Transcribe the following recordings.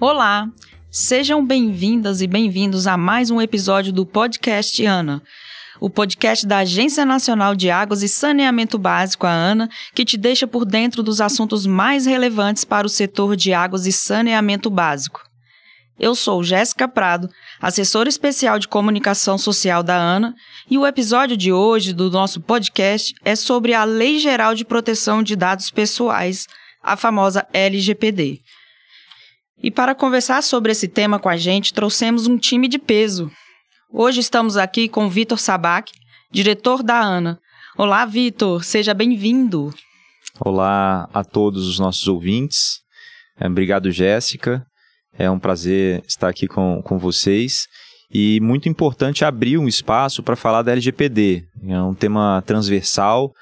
Olá, sejam bem-vindas e bem-vindos a mais um episódio do podcast Ana, o podcast da Agência Nacional de Águas e Saneamento Básico, a ANA, que te deixa por dentro dos assuntos mais relevantes para o setor de águas e saneamento básico. Eu sou Jéssica Prado, assessora especial de comunicação social da ANA, e o episódio de hoje do nosso podcast é sobre a Lei Geral de Proteção de Dados Pessoais, a famosa LGPD. E para conversar sobre esse tema com a gente, trouxemos um time de peso. Hoje estamos aqui com Vitor Sabac, diretor da ANA. Olá, Vitor, seja bem-vindo. Olá a todos os nossos ouvintes. É, obrigado, Jéssica. É um prazer estar aqui com, com vocês. E muito importante abrir um espaço para falar da LGPD. É um tema transversal,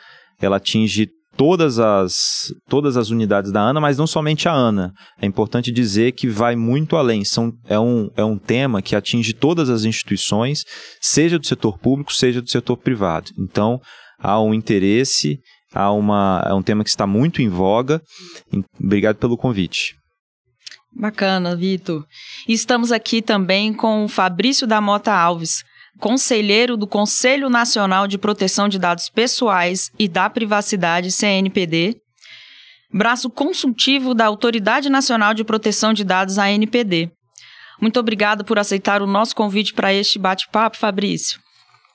ela atinge todas as, todas as unidades da ANA, mas não somente a ANA. É importante dizer que vai muito além. São, é, um, é um tema que atinge todas as instituições, seja do setor público, seja do setor privado. Então, há um interesse, há uma, é um tema que está muito em voga. Obrigado pelo convite. Bacana, Vitor. Estamos aqui também com o Fabrício da Mota Alves, conselheiro do Conselho Nacional de Proteção de Dados Pessoais e da Privacidade, CNPD, braço consultivo da Autoridade Nacional de Proteção de Dados, ANPD. Muito obrigada por aceitar o nosso convite para este bate-papo, Fabrício.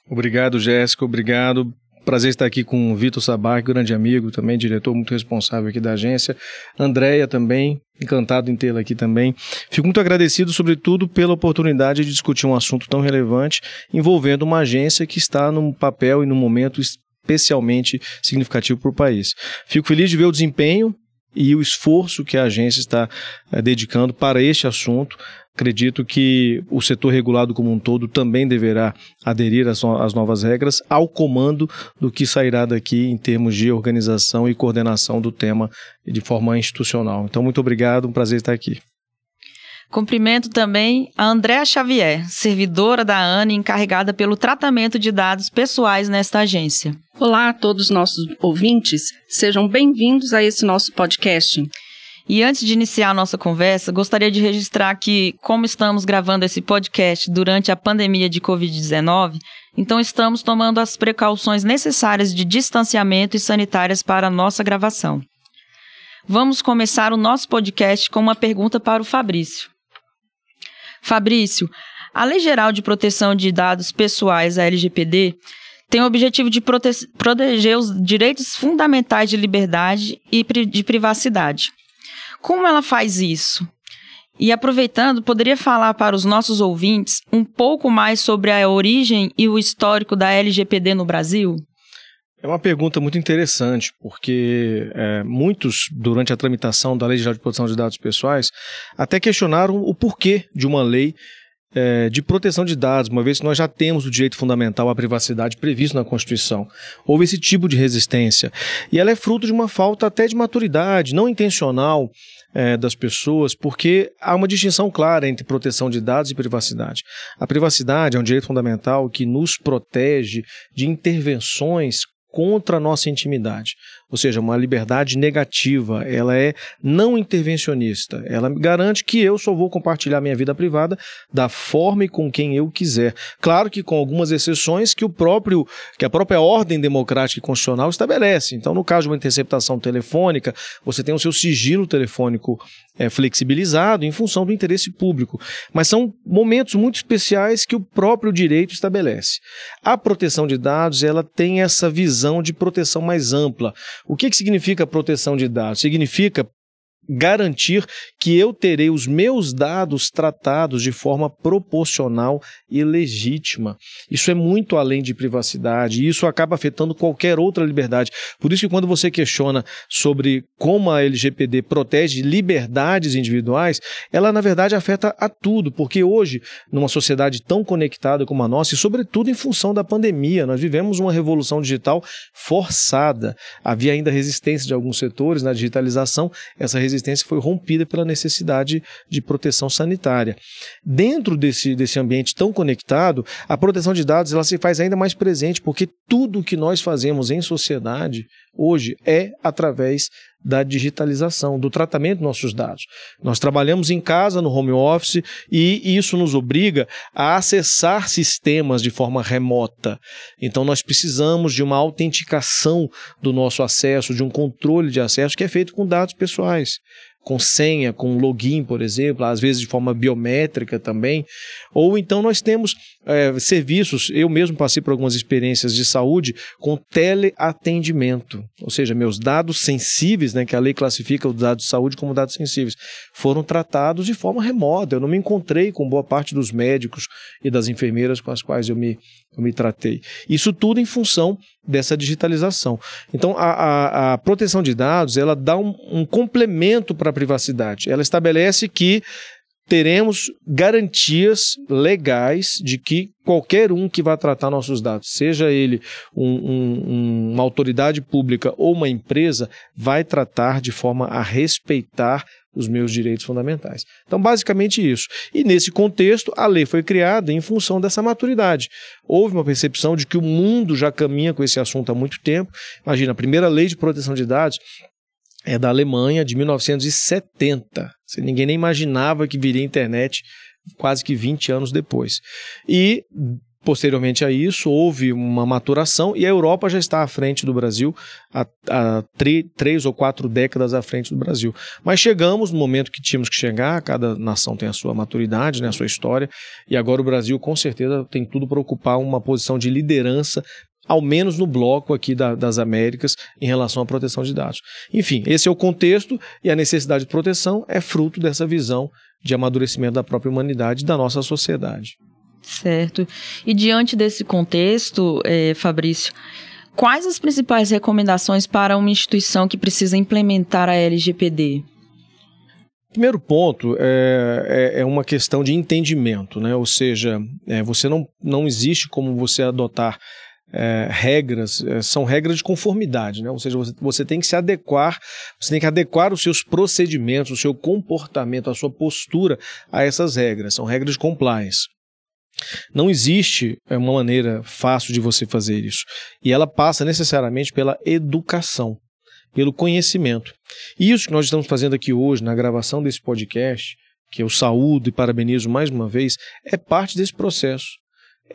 Obrigado, Jéssica. Obrigado Prazer estar aqui com o Vitor Sabar, grande amigo também, diretor muito responsável aqui da agência. Andréia também, encantado em tê-la aqui também. Fico muito agradecido, sobretudo, pela oportunidade de discutir um assunto tão relevante envolvendo uma agência que está num papel e num momento especialmente significativo para o país. Fico feliz de ver o desempenho e o esforço que a agência está é, dedicando para este assunto. Acredito que o setor regulado como um todo também deverá aderir às novas regras, ao comando do que sairá daqui em termos de organização e coordenação do tema de forma institucional. Então, muito obrigado, um prazer estar aqui. Cumprimento também a Andréa Xavier, servidora da ANA encarregada pelo tratamento de dados pessoais nesta agência. Olá a todos os nossos ouvintes, sejam bem-vindos a esse nosso podcast. E antes de iniciar a nossa conversa, gostaria de registrar que, como estamos gravando esse podcast durante a pandemia de Covid-19, então estamos tomando as precauções necessárias de distanciamento e sanitárias para a nossa gravação. Vamos começar o nosso podcast com uma pergunta para o Fabrício. Fabrício, a Lei Geral de Proteção de Dados Pessoais, a LGPD, tem o objetivo de prote proteger os direitos fundamentais de liberdade e de privacidade. Como ela faz isso? E aproveitando, poderia falar para os nossos ouvintes um pouco mais sobre a origem e o histórico da LGPD no Brasil? É uma pergunta muito interessante, porque é, muitos, durante a tramitação da Lei Geral de Proteção de Dados Pessoais, até questionaram o porquê de uma lei é, de proteção de dados, uma vez que nós já temos o direito fundamental à privacidade previsto na Constituição. Houve esse tipo de resistência. E ela é fruto de uma falta até de maturidade, não intencional, é, das pessoas, porque há uma distinção clara entre proteção de dados e privacidade. A privacidade é um direito fundamental que nos protege de intervenções contra a nossa intimidade ou seja, uma liberdade negativa, ela é não intervencionista. Ela garante que eu só vou compartilhar minha vida privada da forma e com quem eu quiser. Claro que com algumas exceções que o próprio que a própria ordem democrática e constitucional estabelece. Então, no caso de uma interceptação telefônica, você tem o seu sigilo telefônico é, flexibilizado em função do interesse público. Mas são momentos muito especiais que o próprio direito estabelece. A proteção de dados, ela tem essa visão de proteção mais ampla. O que, que significa proteção de dados? Significa garantir que eu terei os meus dados tratados de forma proporcional e legítima. Isso é muito além de privacidade e isso acaba afetando qualquer outra liberdade. Por isso que quando você questiona sobre como a LGPD protege liberdades individuais, ela na verdade afeta a tudo, porque hoje, numa sociedade tão conectada como a nossa e sobretudo em função da pandemia, nós vivemos uma revolução digital forçada. Havia ainda resistência de alguns setores na digitalização, essa resistência resistência foi rompida pela necessidade de proteção sanitária. Dentro desse, desse ambiente tão conectado, a proteção de dados ela se faz ainda mais presente, porque tudo que nós fazemos em sociedade hoje é através da digitalização, do tratamento dos nossos dados. Nós trabalhamos em casa, no home office, e isso nos obriga a acessar sistemas de forma remota. Então, nós precisamos de uma autenticação do nosso acesso, de um controle de acesso que é feito com dados pessoais com senha, com login, por exemplo, às vezes de forma biométrica também. Ou então nós temos é, serviços, eu mesmo passei por algumas experiências de saúde com teleatendimento, ou seja, meus dados sensíveis, né, que a lei classifica os dados de saúde como dados sensíveis, foram tratados de forma remota. Eu não me encontrei com boa parte dos médicos e das enfermeiras com as quais eu me, eu me tratei. Isso tudo em função dessa digitalização. Então, a, a, a proteção de dados ela dá um, um complemento para a privacidade. Ela estabelece que teremos garantias legais de que qualquer um que vá tratar nossos dados, seja ele um, um, uma autoridade pública ou uma empresa, vai tratar de forma a respeitar os meus direitos fundamentais. Então, basicamente isso. E nesse contexto, a lei foi criada em função dessa maturidade. Houve uma percepção de que o mundo já caminha com esse assunto há muito tempo. Imagina, a primeira lei de proteção de dados é da Alemanha de 1970. Ninguém nem imaginava que viria internet quase que 20 anos depois. E Posteriormente a isso, houve uma maturação e a Europa já está à frente do Brasil, há, há três ou quatro décadas à frente do Brasil. Mas chegamos no momento que tínhamos que chegar, cada nação tem a sua maturidade, né, a sua história, e agora o Brasil com certeza tem tudo para ocupar uma posição de liderança ao menos no bloco aqui da, das Américas, em relação à proteção de dados. Enfim, esse é o contexto e a necessidade de proteção é fruto dessa visão de amadurecimento da própria humanidade e da nossa sociedade. Certo. E diante desse contexto, é, Fabrício, quais as principais recomendações para uma instituição que precisa implementar a LGPD? Primeiro ponto é, é, é, uma questão de entendimento, né? ou seja, é, você não, não existe como você adotar é, regras, é, são regras de conformidade, né? ou seja, você, você tem que se adequar, você tem que adequar os seus procedimentos, o seu comportamento, a sua postura a essas regras, são regras de compliance. Não existe é, uma maneira fácil de você fazer isso. E ela passa necessariamente pela educação, pelo conhecimento. E isso que nós estamos fazendo aqui hoje, na gravação desse podcast, que eu saúdo e parabenizo mais uma vez, é parte desse processo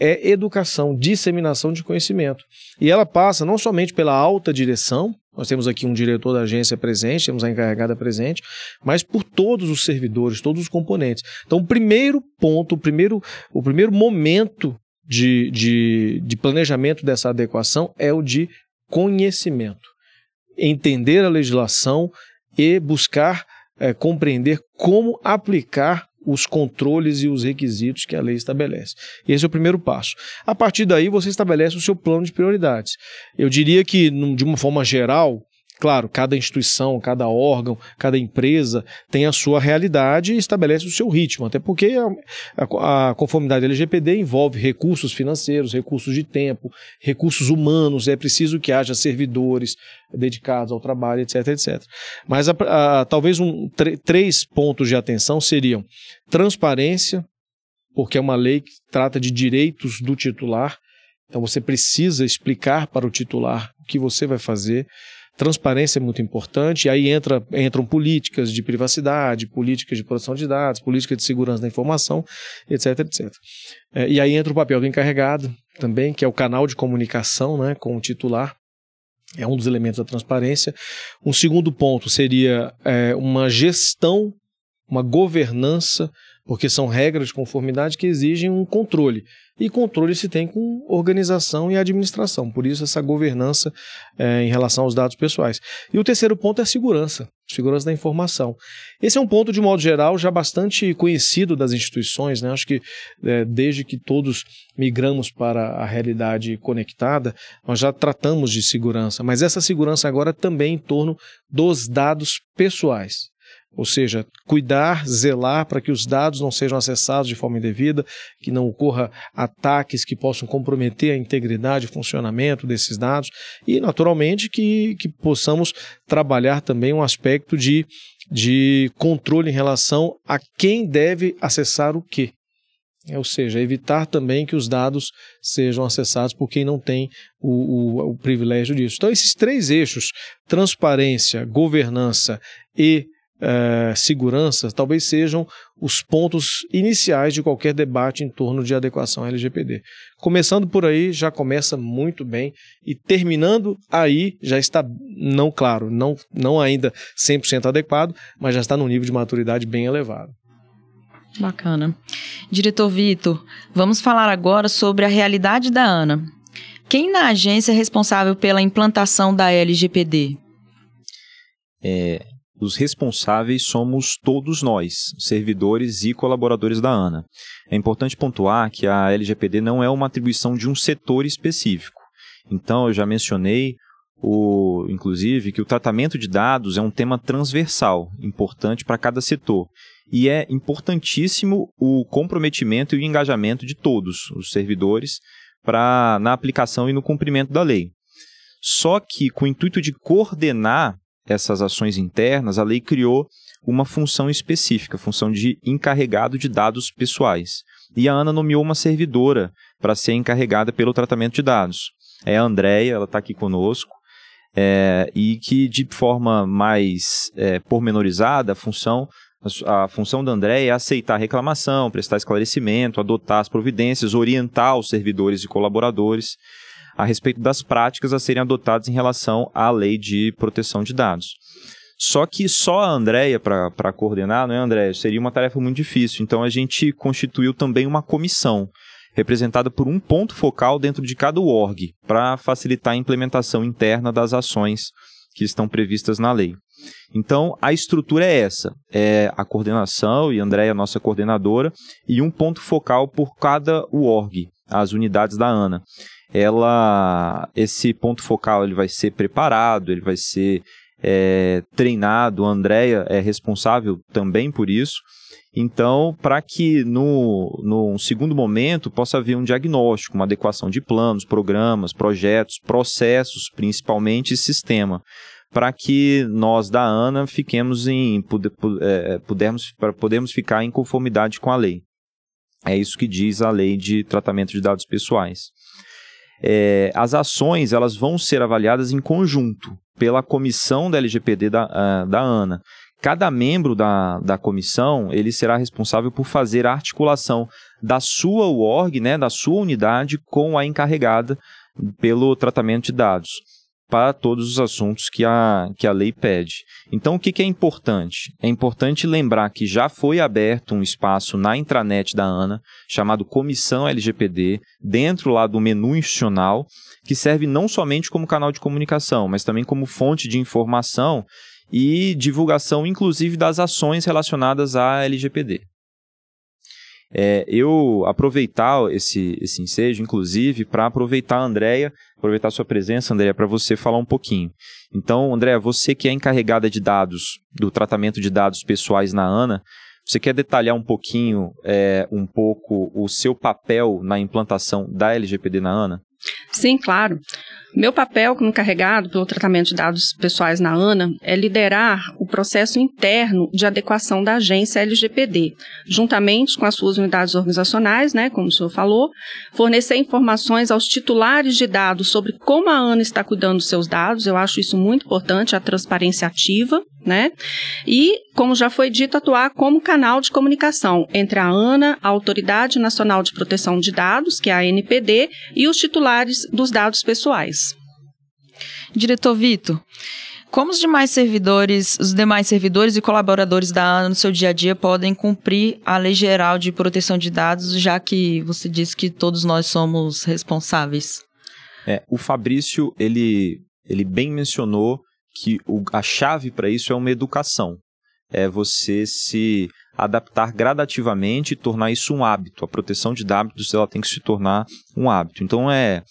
é educação, disseminação de conhecimento. E ela passa não somente pela alta direção, nós temos aqui um diretor da agência presente, temos a encarregada presente, mas por todos os servidores, todos os componentes. Então, o primeiro ponto, o primeiro, o primeiro momento de, de, de planejamento dessa adequação é o de conhecimento. Entender a legislação e buscar é, compreender como aplicar os controles e os requisitos que a lei estabelece. Esse é o primeiro passo. A partir daí, você estabelece o seu plano de prioridades. Eu diria que, de uma forma geral, Claro, cada instituição, cada órgão, cada empresa tem a sua realidade e estabelece o seu ritmo, até porque a, a, a, conformidade LGPD envolve recursos financeiros, recursos de tempo, recursos humanos, é preciso que haja servidores dedicados ao trabalho, etc, etc. Mas a, talvez um, três pontos de atenção seriam transparência, porque é uma lei que trata de direitos do titular, então você precisa explicar para o titular o que você vai fazer. Transparência é muito importante, e aí entra, entram políticas de privacidade, políticas de proteção de dados, políticas de segurança da informação, etc, etc. É, e aí entra o papel do encarregado também, que é o canal de comunicação né, com o titular, é um dos elementos da transparência. Um segundo ponto seria é, uma gestão, uma governança porque são regras de conformidade que exigem um controle. E controle se tem com organização e administração, por isso essa governança é, em relação aos dados pessoais. E o terceiro ponto é a segurança, segurança da informação. Esse é um ponto, de modo geral, já bastante conhecido das instituições, né? acho que é, desde que todos migramos para a realidade conectada, nós já tratamos de segurança, mas essa segurança agora também em torno dos dados pessoais. Ou seja, cuidar, zelar para que os dados não sejam acessados de forma indevida, que não ocorra ataques que possam comprometer a integridade e funcionamento desses dados e, naturalmente, que, que possamos trabalhar também um aspecto de, de controle em relação a quem deve acessar o quê. ou seja, evitar também que os dados sejam acessados por quem não tem o, o, o privilégio disso. Então, esses três eixos, transparência, governança e é, segurança, talvez sejam os pontos iniciais de qualquer debate em torno de adequação LGPD. Começando por aí, já começa muito bem, e terminando aí, já está, não claro, não, não ainda 100% adequado, mas já está num nível de maturidade bem elevado. Bacana. Diretor Vitor, vamos falar agora sobre a realidade da ANA. Quem na agência é responsável pela implantação da LGPD? É, os responsáveis somos todos nós, servidores e colaboradores da ANA. É importante pontuar que a LGPD não é uma atribuição de um setor específico. Então, eu já mencionei, o, inclusive, que o tratamento de dados é um tema transversal, importante para cada setor. E é importantíssimo o comprometimento e o engajamento de todos os servidores pra, na aplicação e no cumprimento da lei. Só que, com o intuito de coordenar essas ações internas, a lei criou uma função específica, função de encarregado de dados pessoais. E a Ana nomeou uma servidora para ser encarregada pelo tratamento de dados. É a Andrea, ela está aqui conosco, é, e que de forma mais é, pormenorizada, a função, a função da Andrea é aceitar a reclamação, prestar esclarecimento, adotar as providências, orientar os servidores e colaboradores a respeito das práticas a serem adotadas em relação à lei de proteção de dados. Só que só a Andrea para coordenar, não é, Andréia? Seria uma tarefa muito difícil. Então a gente constituiu também uma comissão, representada por um ponto focal dentro de cada org, para facilitar a implementação interna das ações que estão previstas na lei. Então, a estrutura é essa: é a coordenação, e Andréia, nossa coordenadora, e um ponto focal por cada org, as unidades da ANA ela esse ponto focal ele vai ser preparado, ele vai ser é, treinado. A Andrea é responsável também por isso. Então, para que no, no segundo momento possa haver um diagnóstico, uma adequação de planos, programas, projetos, processos, principalmente sistema, para que nós da ANA fiquemos em é, pudermos, para podermos ficar em conformidade com a lei. É isso que diz a lei de tratamento de dados pessoais é, as ações elas vão ser avaliadas em conjunto pela comissão da LGPD da, uh, da ANA. Cada membro da, da comissão ele será responsável por fazer a articulação da sua org, né, da sua unidade, com a encarregada pelo tratamento de dados para todos os assuntos que a, que a lei pede. Então, o que, que é importante? É importante lembrar que já foi aberto um espaço na intranet da ANA, chamado Comissão LGPD, dentro lá do menu institucional, que serve não somente como canal de comunicação, mas também como fonte de informação e divulgação, inclusive, das ações relacionadas à LGPD. É, eu aproveitar esse, esse ensejo, inclusive, para aproveitar a Andrea, aproveitar a sua presença, Andrea, para você falar um pouquinho. Então, Andrea, você que é encarregada de dados, do tratamento de dados pessoais na ANA, você quer detalhar um pouquinho, é, um pouco, o seu papel na implantação da LGPD na ANA? Sim, claro. Meu papel como encarregado pelo tratamento de dados pessoais na ANA é liderar o processo interno de adequação da agência LGPD, juntamente com as suas unidades organizacionais, né, como o senhor falou, fornecer informações aos titulares de dados sobre como a ANA está cuidando dos seus dados, eu acho isso muito importante, a transparência ativa, né? E, como já foi dito, atuar como canal de comunicação entre a ANA, a Autoridade Nacional de Proteção de Dados, que é a ANPD, e os titulares dos dados pessoais. Diretor Vitor, como os demais servidores, os demais servidores e colaboradores da ANA no seu dia a dia podem cumprir a Lei Geral de Proteção de Dados, já que você disse que todos nós somos responsáveis? É, o Fabrício, ele, ele bem mencionou que o, a chave para isso é uma educação. É você se adaptar gradativamente e tornar isso um hábito. A proteção de dados ela tem que se tornar um hábito. Então é,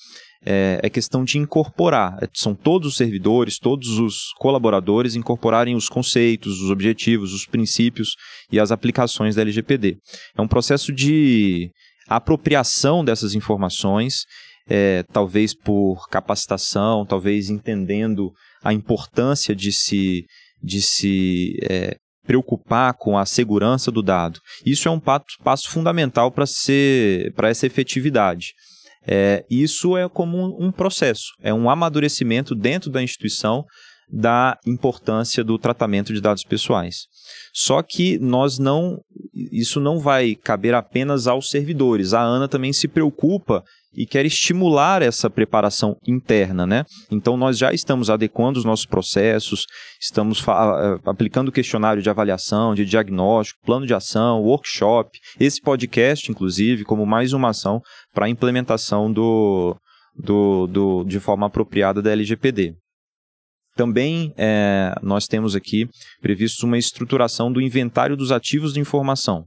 é, é questão de incorporar. É, são todos os servidores, todos os colaboradores incorporarem os conceitos, os objetivos, os princípios e as aplicações da LGPD. É um processo de apropriação dessas informações, é, talvez por capacitação, talvez entendendo a importância de se, de se é, preocupar com a segurança do dado. Isso é um passo, passo fundamental para essa efetividade. É, isso é como um, um processo, é um amadurecimento dentro da instituição da importância do tratamento de dados pessoais. Só que nós não, isso não vai caber apenas aos servidores. A ANA também se preocupa e quer estimular essa preparação interna, né? Então nós já estamos adequando os nossos processos, estamos eh, aplicando questionário de avaliação, de diagnóstico, plano de ação, workshop, esse podcast, inclusive, como mais uma ação para a implementação do, do, do, de forma apropriada da LGPD. Também é, nós temos aqui previsto uma estruturação do inventário dos ativos de informação.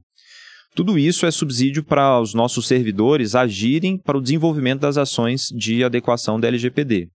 Tudo isso é subsídio para os nossos servidores agirem para o desenvolvimento das ações de adequação da LGPD.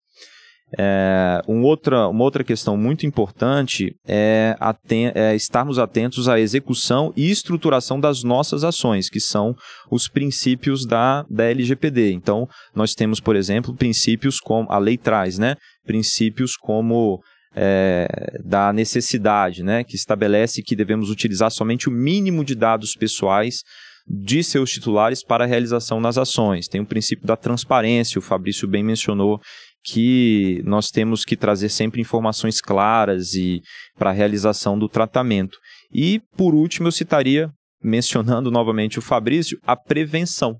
É, um outra, uma outra questão muito importante é, aten é, estarmos atentos à execução e estruturação das nossas ações, que são os princípios da, da LGPD. Então, nós temos, por exemplo, princípios como a lei traz, né? Princípios como é, da necessidade, né? Que estabelece que devemos utilizar somente o mínimo de dados pessoais de seus titulares para a realização nas ações. Tem o princípio da transparência, o Fabrício bem mencionou que nós temos que trazer sempre informações claras e para a realização do tratamento. E por último eu citaria, mencionando novamente o Fabrício, a prevenção.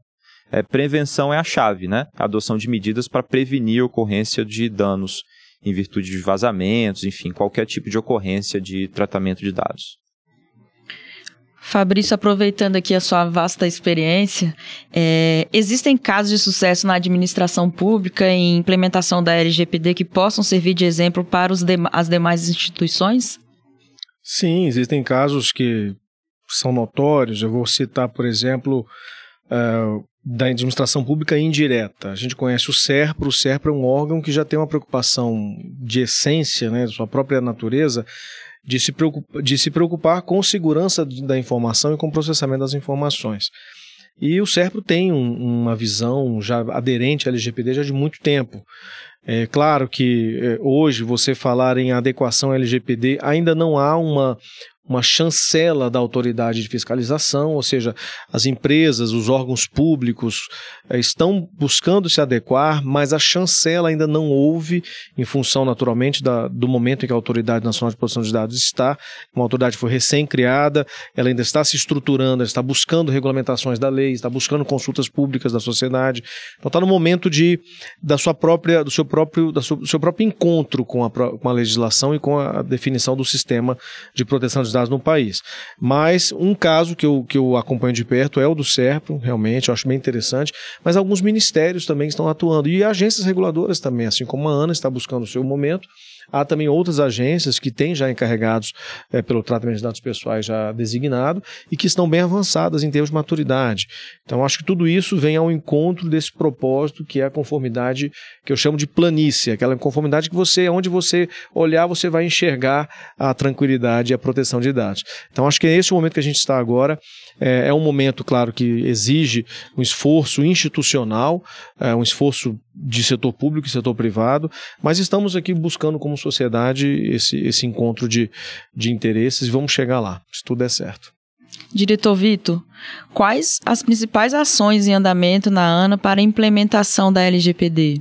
É, prevenção é a chave, né? A adoção de medidas para prevenir a ocorrência de danos em virtude de vazamentos, enfim, qualquer tipo de ocorrência de tratamento de dados. Fabrício, aproveitando aqui a sua vasta experiência, é, existem casos de sucesso na administração pública em implementação da LGPD que possam servir de exemplo para os de, as demais instituições? Sim, existem casos que são notórios. Eu vou citar, por exemplo, uh, da administração pública indireta. A gente conhece o SERPRO. O SERPRO é um órgão que já tem uma preocupação de essência, né, de sua própria natureza, de se, preocupar, de se preocupar com segurança da informação e com processamento das informações. E o SERPRO tem um, uma visão já aderente à LGPD já de muito tempo. É claro que é, hoje você falar em adequação LGPD ainda não há uma, uma chancela da autoridade de fiscalização, ou seja, as empresas, os órgãos públicos eh, estão buscando se adequar, mas a chancela ainda não houve, em função naturalmente da, do momento em que a Autoridade Nacional de Proteção de Dados está. Uma autoridade foi recém-criada, ela ainda está se estruturando, está buscando regulamentações da lei, está buscando consultas públicas da sociedade. Então está no momento de da sua própria, do seu próprio, da sua, do seu próprio encontro com a, com a legislação e com a definição do sistema de proteção de dados no país. Mas um caso que eu, que eu acompanho de perto é o do SERPRO, realmente, eu acho bem interessante, mas alguns ministérios também estão atuando, e agências reguladoras também, assim como a ANA está buscando o seu momento, Há também outras agências que têm já encarregados é, pelo tratamento de dados pessoais já designado e que estão bem avançadas em termos de maturidade. Então, acho que tudo isso vem ao encontro desse propósito que é a conformidade que eu chamo de planície, aquela conformidade que você, onde você olhar, você vai enxergar a tranquilidade e a proteção de dados. Então, acho que é esse o momento que a gente está agora. É, é um momento, claro, que exige um esforço institucional, é, um esforço de setor público e setor privado, mas estamos aqui buscando como sociedade esse, esse encontro de, de interesses e vamos chegar lá, se tudo der certo. Diretor Vitor, quais as principais ações em andamento na ANA para a implementação da LGPD?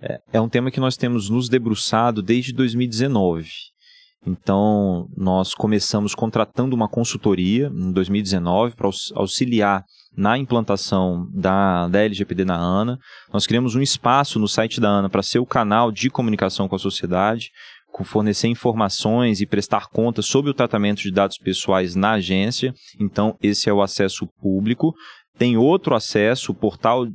É, é um tema que nós temos nos debruçado desde 2019. Então, nós começamos contratando uma consultoria em 2019 para auxiliar na implantação da, da LGPD na ANA. Nós criamos um espaço no site da ANA para ser o canal de comunicação com a sociedade, fornecer informações e prestar contas sobre o tratamento de dados pessoais na agência. Então, esse é o acesso público. Tem outro acesso, o portal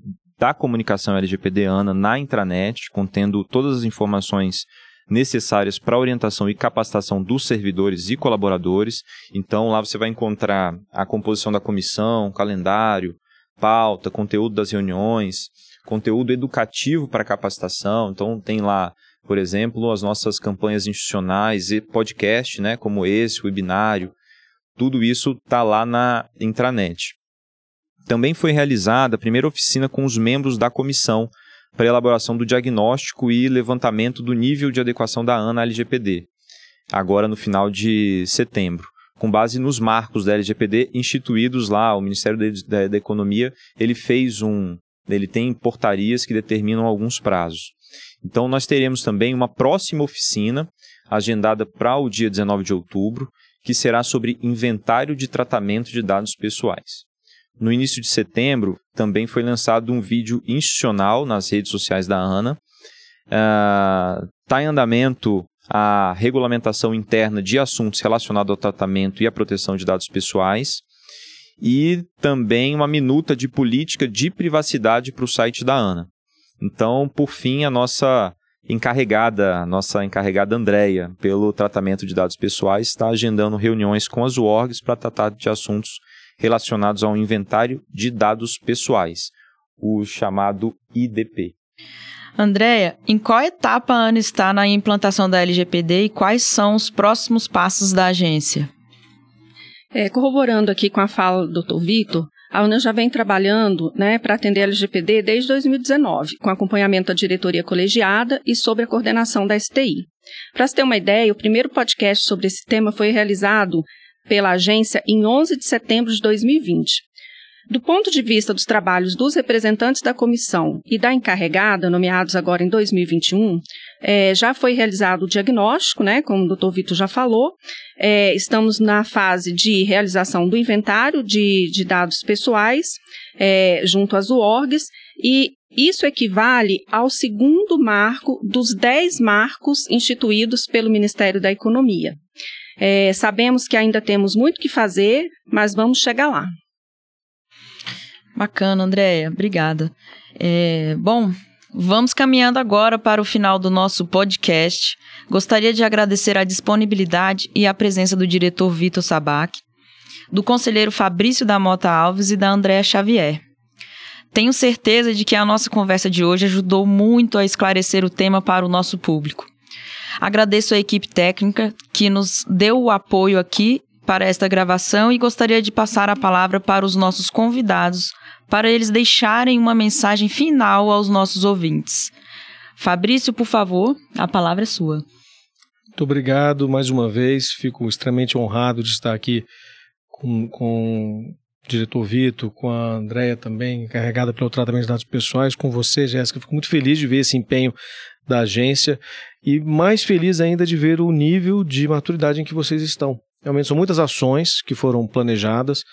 da comunicação LGPD ANA na intranet, contendo todas as informações necessárias para orientação e capacitação dos servidores e colaboradores. Então, lá você vai encontrar a composição da comissão, calendário, pauta, conteúdo das reuniões, conteúdo educativo para capacitação. Então, tem lá, por exemplo, as nossas campanhas institucionais e podcast, né, como esse, webinário. Tudo isso está lá na intranet. Também foi realizada a primeira oficina com os membros da comissão para elaboração do diagnóstico e levantamento do nível de adequação da ANA à LGPD, agora no final de setembro. com base nos marcos da LGPD instituídos lá, o Ministério da, Economia, ele fez um, ele tem portarias que determinam alguns prazos. Então nós teremos também uma próxima oficina agendada para o dia 19 de outubro, que será sobre inventário de tratamento de dados pessoais. No início de setembro, também foi lançado um vídeo institucional nas redes sociais da ANA. Está uh, em andamento a regulamentação interna de assuntos relacionados ao tratamento e à proteção de dados pessoais e também uma minuta de política de privacidade para o site da ANA. Então, por fim, a nossa encarregada, a nossa encarregada Andréia, pelo tratamento de dados pessoais, está agendando reuniões com as UORGs para tratar de assuntos relacionados ao inventário de dados pessoais, o chamado IDP. Andréia, em qual etapa a ANA está na implantação da LGPD e quais são os próximos passos da agência? É, corroborando aqui com a fala do Dr. Vitor, a ANA já vem trabalhando né, para atender a LGPD desde 2019, com acompanhamento da diretoria colegiada e sob a coordenação da STI. Para se ter uma ideia, o primeiro podcast sobre esse tema foi realizado pela agência em 11 de setembro de 2020. Do ponto de vista dos trabalhos dos representantes da comissão e da encarregada, nomeados agora em 2021, é, já foi realizado o diagnóstico, né, como o doutor Vitor já falou. É, estamos na fase de realização do inventário de, de dados pessoais é, junto às UORGs e isso equivale ao segundo marco dos dez marcos instituídos pelo Ministério da Economia. É, sabemos que ainda temos muito que fazer, mas vamos chegar lá. Bacana, Andréia. Obrigada. É, bom, vamos caminhando agora para o final do nosso podcast. Gostaria de agradecer a disponibilidade e a presença do diretor Vitor Sabac, do conselheiro Fabrício da Mota Alves e da Andréa Xavier. Tenho certeza de que a nossa conversa de hoje ajudou muito a esclarecer o tema para o nosso público. Agradeço a equipe técnica que nos deu o apoio aqui para esta gravação e gostaria de passar a palavra para os nossos convidados para eles deixarem uma mensagem final aos nossos ouvintes. Fabrício, por favor, a palavra é sua. Muito obrigado mais uma vez. Fico extremamente honrado de estar aqui com, com o diretor Vitor, com a Andréia também, encarregada pelo tratamento de dados pessoais, com você, Jéssica. Fico muito feliz de ver esse empenho da agência e mais feliz ainda de ver o nível de maturidade em que vocês estão. Realmente são muitas ações que foram planejadas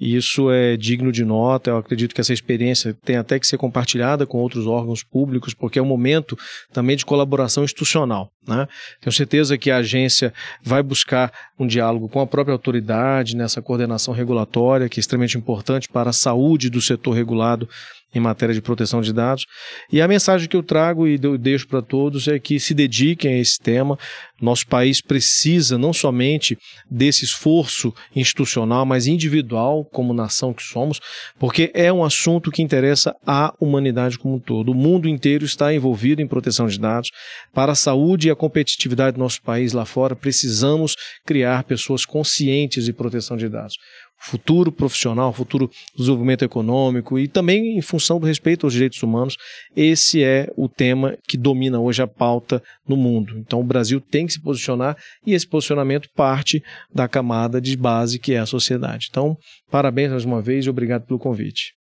e isso é digno de nota. Eu acredito que essa experiência tem até que ser compartilhada com outros órgãos públicos, porque é um momento também de colaboração institucional. Né? Tenho certeza que a agência vai buscar um diálogo com a própria autoridade nessa coordenação regulatória, que é extremamente importante para a saúde do setor regulado em matéria de proteção de dados. E a mensagem que eu trago e deixo para todos é que se dediquem a esse tema. Nosso país precisa não somente desse esforço institucional, mas individual, como nação que somos, porque é um assunto que interessa à humanidade como um todo. O mundo inteiro está envolvido em proteção de dados. Para a saúde e a competitividade do nosso país lá fora, precisamos criar pessoas conscientes de proteção de dados futuro profissional, futuro desenvolvimento econômico e também em função do respeito aos direitos humanos, esse é o tema que domina hoje a pauta no mundo. Então o Brasil tem que se posicionar e esse posicionamento parte da camada de base que é a sociedade. Então, parabéns mais uma vez e obrigado pelo convite.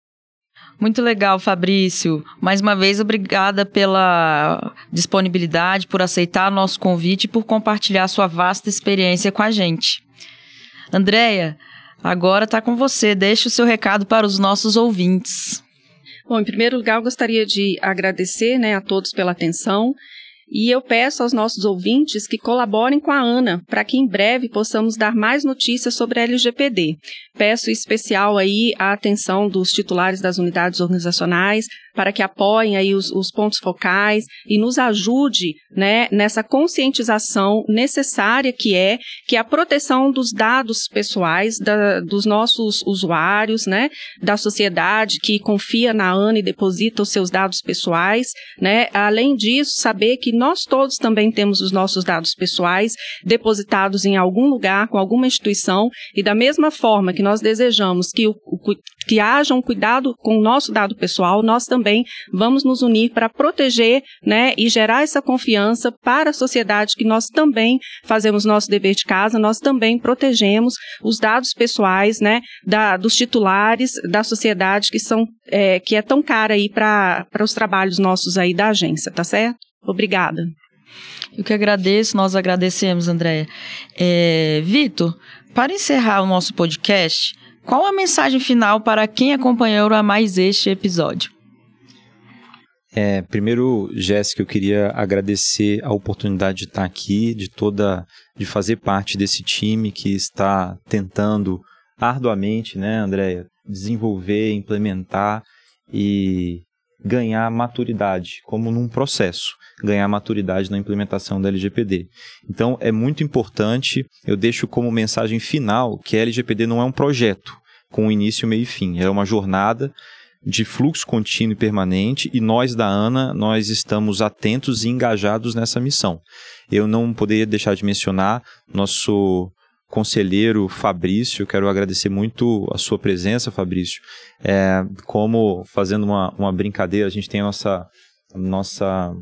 Muito legal, Fabrício. Mais uma vez, obrigada pela disponibilidade, por aceitar nosso convite e por compartilhar sua vasta experiência com a gente. Andréia, Agora está com você. Deixe o seu recado para os nossos ouvintes. Bom, em primeiro lugar, eu gostaria de agradecer né, a todos pela atenção e eu peço aos nossos ouvintes que colaborem com a ANA para que em breve possamos dar mais notícias sobre a LGPD. Peço especial aí a atenção dos titulares das unidades organizacionais para que apoiem aí os, os pontos focais e nos ajude né, nessa conscientização necessária que é que a proteção dos dados pessoais da, dos nossos usuários, né, da sociedade que confia na ANA e deposita os seus dados pessoais, né, além disso saber que nós todos também temos os nossos dados pessoais depositados em algum lugar, com alguma instituição, e da mesma forma que nós desejamos que, o, que haja um cuidado com o nosso dado pessoal, nós também também vamos nos unir para proteger né, e gerar essa confiança para a sociedade que nós também fazemos nosso dever de casa, nós também protegemos os dados pessoais né, da, dos titulares da sociedade que são é, que é tão cara aí para os trabalhos nossos aí da agência, tá certo? Obrigada. Eu que agradeço, nós agradecemos, Andréia. É, Vitor, para encerrar o nosso podcast, qual a mensagem final para quem acompanhou a mais este episódio? É, primeiro, Jéssica, eu queria agradecer a oportunidade de estar aqui, de toda, de fazer parte desse time que está tentando arduamente, né, Andréia, desenvolver, implementar e ganhar maturidade, como num processo, ganhar maturidade na implementação da LGPD. Então, é muito importante, eu deixo como mensagem final que a LGPD não é um projeto com início, meio e fim, é uma jornada de fluxo contínuo e permanente e nós da ANA, nós estamos atentos e engajados nessa missão. Eu não poderia deixar de mencionar nosso conselheiro Fabrício, quero agradecer muito a sua presença, Fabrício. É, como, fazendo uma, uma brincadeira, a gente tem a nossa, nossa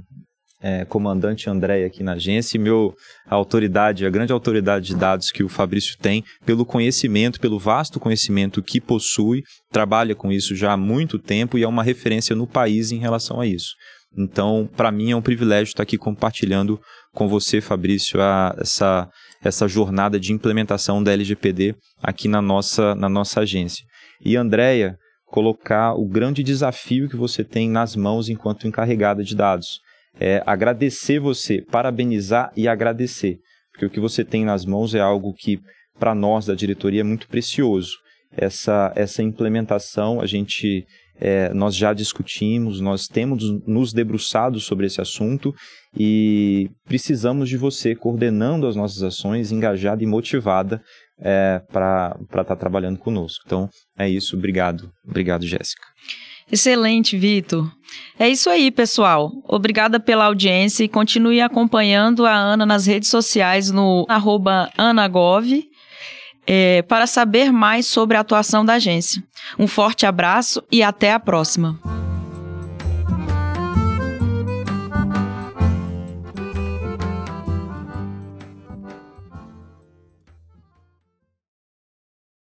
é, comandante André aqui na agência e meu, a autoridade, a grande autoridade de dados que o Fabrício tem, pelo conhecimento, pelo vasto conhecimento que possui, trabalha com isso já há muito tempo e é uma referência no país em relação a isso. Então, para mim é um privilégio estar aqui compartilhando com você, Fabrício, a, essa, essa jornada de implementação da LGPD aqui na nossa, na nossa agência. E, Andréia, colocar o grande desafio que você tem nas mãos enquanto encarregada de dados. É agradecer você, parabenizar e agradecer. Porque o que você tem nas mãos é algo que, para nós da diretoria, é muito precioso. Essa, essa implementação, a gente é, nós já discutimos, nós temos nos debruçado sobre esse assunto e precisamos de você coordenando as nossas ações, engajada e motivada é, para estar tá trabalhando conosco. Então, é isso. Obrigado. Obrigado, Jéssica. Excelente, Vitor. É isso aí, pessoal. Obrigada pela audiência e continue acompanhando a Ana nas redes sociais no anagov é, para saber mais sobre a atuação da agência. Um forte abraço e até a próxima.